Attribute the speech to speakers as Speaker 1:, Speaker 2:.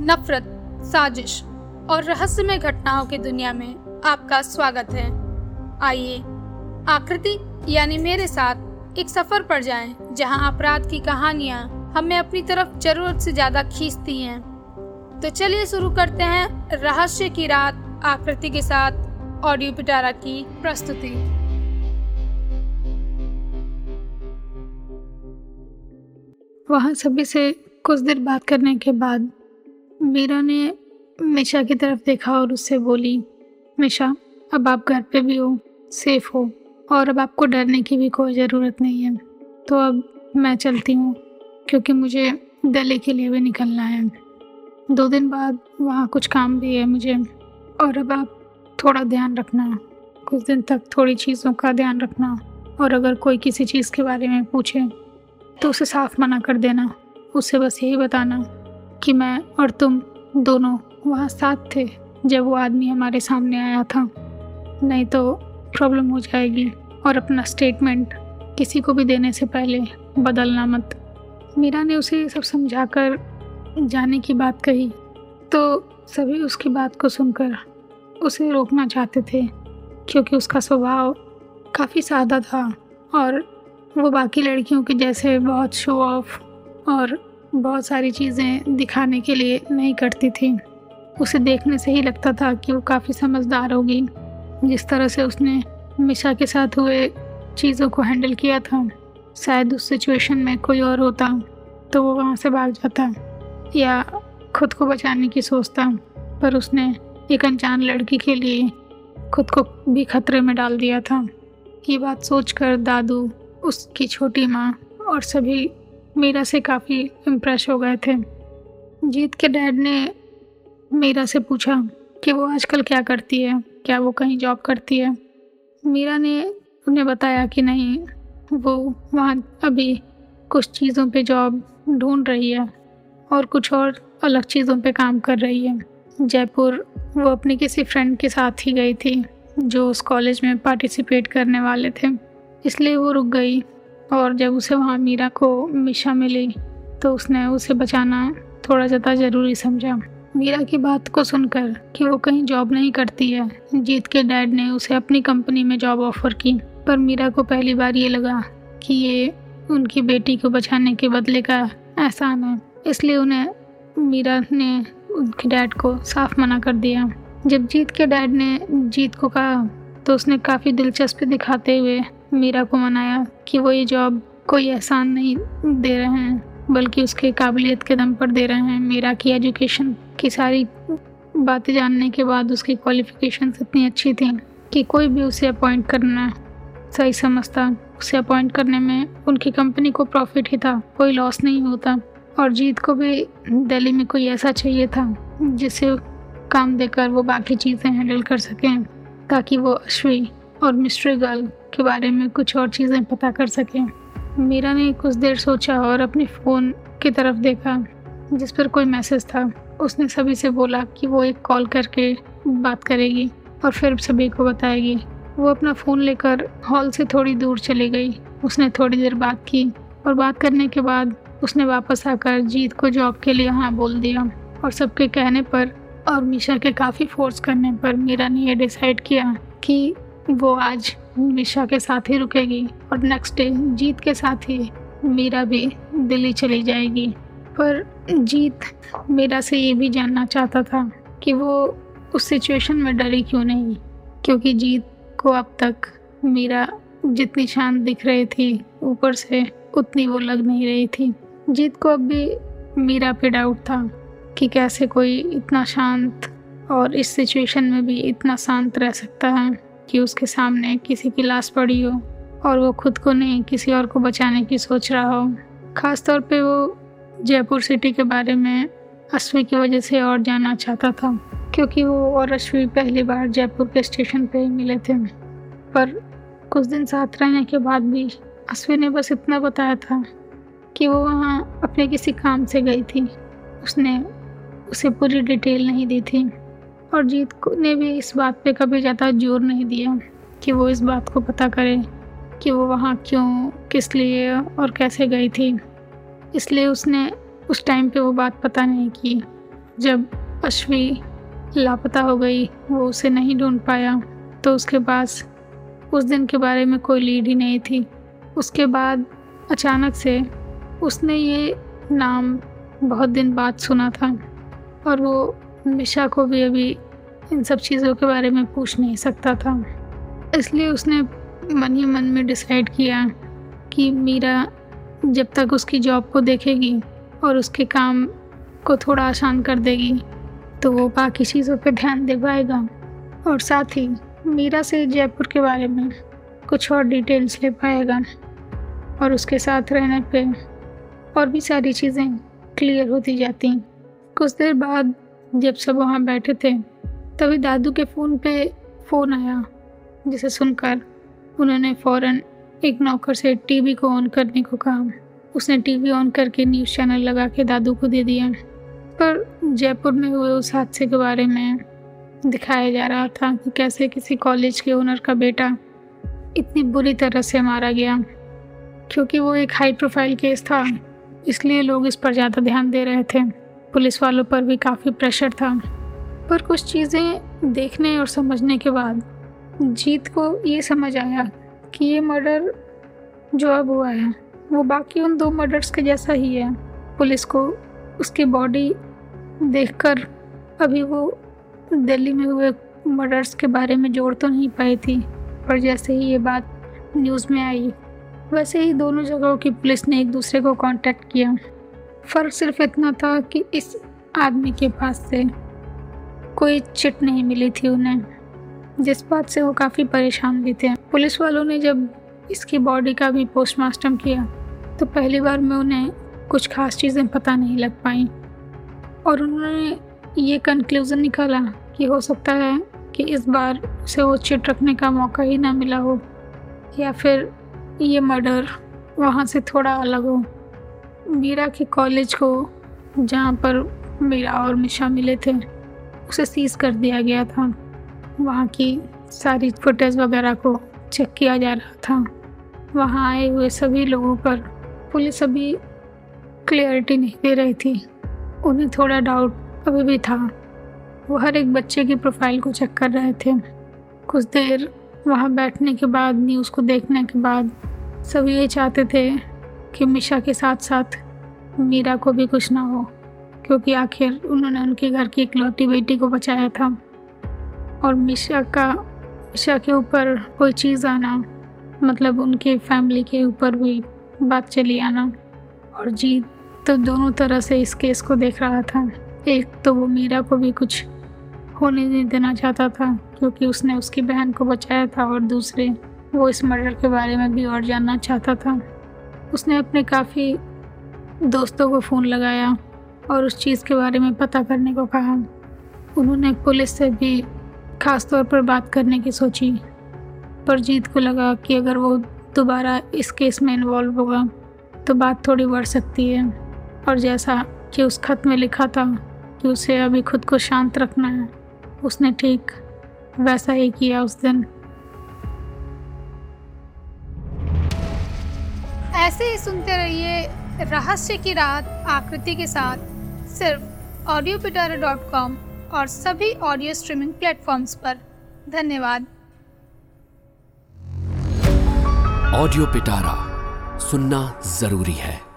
Speaker 1: नफरत, साजिश और रहस्यमय घटनाओं की दुनिया में आपका स्वागत है। आइए, आकृति, यानी मेरे साथ एक सफ़र पर जाएँ, जहाँ अपराध की कहानियाँ हमें अपनी तरफ़ ज़रूरत से ज़्यादा खींचती हैं। तो चलिए शुरू करते हैं रहस्य की रात, आकृति के साथ, ऑडियो पिटारा की प्रस्तुति।
Speaker 2: वहाँ सभी से कुछ देर बात करने के बाद मीरा ने मिशा की तरफ़ देखा और उससे बोली, मिशा, अब आप घर पे भी हो सेफ़ हो, और अब आपको डरने की भी कोई ज़रूरत नहीं है। तो अब मैं चलती हूँ, क्योंकि मुझे दिल्ली के लिए भी निकलना है। दो दिन बाद वहाँ कुछ काम भी है मुझे, और अब आप थोड़ा ध्यान रखना। कुछ दिन तक थोड़ी चीज़ों का ध्यान रखना, और अगर कोई किसी चीज़ के बारे में पूछे तो उसे साफ़ मना कर देना। उसे बस यही बताना कि मैं और तुम दोनों वहाँ साथ थे जब वो आदमी हमारे सामने आया था। नहीं तो प्रॉब्लम हो जाएगी और अपना स्टेटमेंट किसी को भी देने से पहले बदलना मत। मीरा ने उसे सब समझाकर जाने की बात कही। तो सभी उसकी बात को सुनकर उसे रोकना चाहते थे, क्योंकि उसका स्वभाव काफ़ी सादा था और वो बाकी लड़कियों के जैसे बहुत शो ऑफ़ और बहुत सारी चीज़ें दिखाने के लिए नहीं करती थी। उसे देखने से ही लगता था कि वो काफ़ी समझदार होगी। जिस तरह से उसने मिशा के साथ हुए चीज़ों को हैंडल किया था, शायद उस सिचुएशन में कोई और होता तो वो वहाँ से भाग जाता, या खुद को बचाने की सोचता। पर उसने एक अनजान लड़की के लिए खुद को भी खतरे में डाल दिया था। ये बात सोचकर दादू, उसकी छोटी माँ और सभी मीरा से काफ़ी इम्प्रेस हो गए थे। जीत के डैड ने मीरा से पूछा कि वो आजकल क्या करती है, क्या वो कहीं जॉब करती है? मीरा ने उन्हें बताया कि नहीं, वो वहाँ अभी कुछ चीज़ों पे जॉब ढूंढ रही है और कुछ और अलग चीज़ों पे काम कर रही है। जयपुर वो अपनी किसी फ्रेंड के साथ ही गई थी, जो उस कॉलेज में पार्टिसिपेट करने वाले थे। इसलिए वो रुक गई और जब उसे वहाँ मीरा को मिशा मिली तो उसने उसे बचाना थोड़ा ज़्यादा ज़रूरी समझा। मीरा की बात को सुनकर कि वो कहीं जॉब नहीं करती है, जीत के डैड ने उसे अपनी कंपनी में जॉब ऑफ़र की। पर मीरा को पहली बार ये लगा कि ये उनकी बेटी को बचाने के बदले का एहसान है। इसलिए उन्हें मीरा ने उनके डैड को साफ़ मना कर दिया। जब जीत के डैड ने जीत को कहा तो उसने काफ़ी दिलचस्पी दिखाते हुए मीरा को मनाया कि वो ये जॉब कोई एहसान नहीं दे रहे हैं, बल्कि उसके काबिलियत के दम पर दे रहे हैं। मीरा की एजुकेशन की सारी बातें जानने के बाद उसकी क्वालिफिकेशन इतनी अच्छी थी कि कोई भी उसे अपॉइंट करना सही समझता। उसे अपॉइंट करने में उनकी कंपनी को प्रॉफिट ही था, कोई लॉस नहीं होता। और जीत को भी दिल्ली में कोई ऐसा चाहिए था जिसे काम देकर वो बाकी चीज़ें हैंडल कर सकें, ताकि वो अश्वी और मिस्ट्री गर्ल के बारे में कुछ और चीज़ें पता कर सकें। मीरा ने कुछ देर सोचा और अपने फ़ोन की तरफ़ देखा, जिस पर कोई मैसेज था। उसने सभी से बोला कि वो एक कॉल करके बात करेगी और फिर सभी को बताएगी। वो अपना फ़ोन लेकर हॉल से थोड़ी दूर चली गई। उसने थोड़ी देर बात की और बात करने के बाद उसने वापस आकर जीत को जॉब के लिए हाँ बोल दिया और सबके कहने पर और मीशा के काफ़ी फोर्स करने पर मीरा ने यह डिसाइड किया कि वो आज मिशा के साथ ही रुकेगी और नेक्स्ट डे जीत के साथ ही मीरा भी दिल्ली चली जाएगी। पर जीत मीरा से ये भी जानना चाहता था कि वो उस सिचुएशन में डरी क्यों नहीं, क्योंकि जीत को अब तक मीरा जितनी शांत दिख रही थी, ऊपर से उतनी वो लग नहीं रही थी। जीत को अब भी मीरा पे डाउट था कि कैसे कोई इतना शांत और इस सिचुएशन में भी इतना शांत रह सकता है। कि उसके सामने किसी की लाश पड़ी हो और वो खुद को नहीं, किसी और को बचाने की सोच रहा हो। ख़ास तौर पे वो जयपुर सिटी के बारे में अश्वी की वजह से और जानना चाहता था, क्योंकि वो और अश्वी पहली बार जयपुर के स्टेशन पे ही मिले थे। पर कुछ दिन साथ रहने के बाद भी अश्वी ने बस इतना बताया था कि वो वहाँ अपने किसी काम से गई थी। उसने उसे पूरी डिटेल नहीं दी थी। और जीत ने भी इस बात पे कभी ज़्यादा ज़ोर नहीं दिया कि वो इस बात को पता करे कि वो वहाँ क्यों, किस लिए और कैसे गई थी। इसलिए उसने उस टाइम पे वो बात पता नहीं की। जब अश्वी लापता हो गई, वो उसे नहीं ढूंढ पाया तो उसके पास उस दिन के बारे में कोई लीड ही नहीं थी। उसके बाद अचानक से उसने ये नाम बहुत दिन बाद सुना था और वो मिशा को भी अभी इन सब चीज़ों के बारे में पूछ नहीं सकता था। इसलिए उसने मन ही मन में डिसाइड किया कि मीरा जब तक उसकी जॉब को देखेगी और उसके काम को थोड़ा आसान कर देगी तो वो बाकी चीज़ों पे ध्यान दे पाएगा और साथ ही मीरा से जयपुर के बारे में कुछ और डिटेल्स ले पाएगा और उसके साथ रहने पे और भी सारी चीज़ें क्लियर होती जाती। कुछ देर बाद जब सब वहाँ बैठे थे, तभी दादू के फ़ोन पे फ़ोन आया, जिसे सुनकर उन्होंने फ़ौरन एक नौकर से टीवी को ऑन करने को कहा। उसने टीवी ऑन करके न्यूज़ चैनल लगा के दादू को दे दिया, पर जयपुर में हुए उस हादसे के बारे में दिखाया जा रहा था कि कैसे किसी कॉलेज के ओनर का बेटा इतनी बुरी तरह से मारा गया, क्योंकि वो एक हाई प्रोफ़ाइल केस था, इसलिए लोग इस पर ज़्यादा ध्यान दे रहे थे। पुलिस वालों पर भी काफ़ी प्रेशर था। पर कुछ चीज़ें देखने और समझने के बाद जीत को ये समझ आया कि ये मर्डर जो अब हुआ है, वो बाकी उन दो मर्डर्स के जैसा ही है। पुलिस को उसकी बॉडी देखकर अभी वो दिल्ली में हुए मर्डर्स के बारे में जोड़ तो नहीं पाई थी, पर जैसे ही ये बात न्यूज़ में आई, वैसे ही दोनों जगहों की पुलिस ने एक दूसरे को कांटेक्ट किया। फ़र्क सिर्फ़ इतना था कि इस आदमी के पास से कोई चिट नहीं मिली थी उन्हें, जिस बात से वो काफ़ी परेशान भी थे। पुलिस वालों ने जब इसकी बॉडी का भी पोस्टमार्टम किया तो पहली बार में उन्हें कुछ खास चीज़ें पता नहीं लग पाई, और उन्होंने ये कंक्लूज़न निकाला कि हो सकता है कि इस बार उसे वो चिट रखने का मौका ही ना मिला हो, या फिर ये मर्डर वहाँ से थोड़ा अलग हो। मीरा के कॉलेज को, जहाँ पर मीरा और मिशा मिले थे, उसे सीज कर दिया गया था। वहाँ की सारी फुटेज वगैरह को चेक किया जा रहा था। वहाँ आए हुए सभी लोगों पर पुलिस अभी क्लियरिटी नहीं दे रही थी। उन्हें थोड़ा डाउट अभी भी था। वो हर एक बच्चे की प्रोफ़ाइल को चेक कर रहे थे। कुछ देर वहाँ बैठने के बाद न्यूज़ को देखने के बाद, सभी ये चाहते थे कि मिशा के साथ साथ मीरा को भी कुछ ना हो, क्योंकि आखिर उन्होंने उनके घर की इकलौती बेटी को बचाया था। और मिशा का, मिशा के ऊपर कोई चीज़ आना मतलब उनके फैमिली के ऊपर भी बात चली आना, और जीत तो दोनों तरह से इस केस को देख रहा था। एक तो वो मीरा को भी कुछ होने नहीं देना चाहता था, क्योंकि उसने उसकी बहन को बचाया था, और दूसरे वो इस मर्डर के बारे में भी और जानना चाहता था। उसने अपने काफ़ी दोस्तों को फ़ोन लगाया और उस चीज़ के बारे में पता करने को कहा। उन्होंने पुलिस से भी ख़ास तौर पर बात करने की सोची। पर जीत को लगा कि अगर वो दोबारा इस केस में इन्वॉल्व होगा तो बात थोड़ी बढ़ सकती है। और जैसा कि उस खत में लिखा था कि उसे अभी खुद को शांत रखना है, उसने ठीक वैसा ही किया उस दिन।
Speaker 1: ऐसे ही सुनते रहिए रहस्य की रात आकृति के साथ सिर्फ़ ऑडियो पिटारा डॉट कॉम और सभी ऑडियो स्ट्रीमिंग प्लेटफॉर्म्स पर। धन्यवाद।
Speaker 3: ऑडियो पिटारा सुनना ज़रूरी है।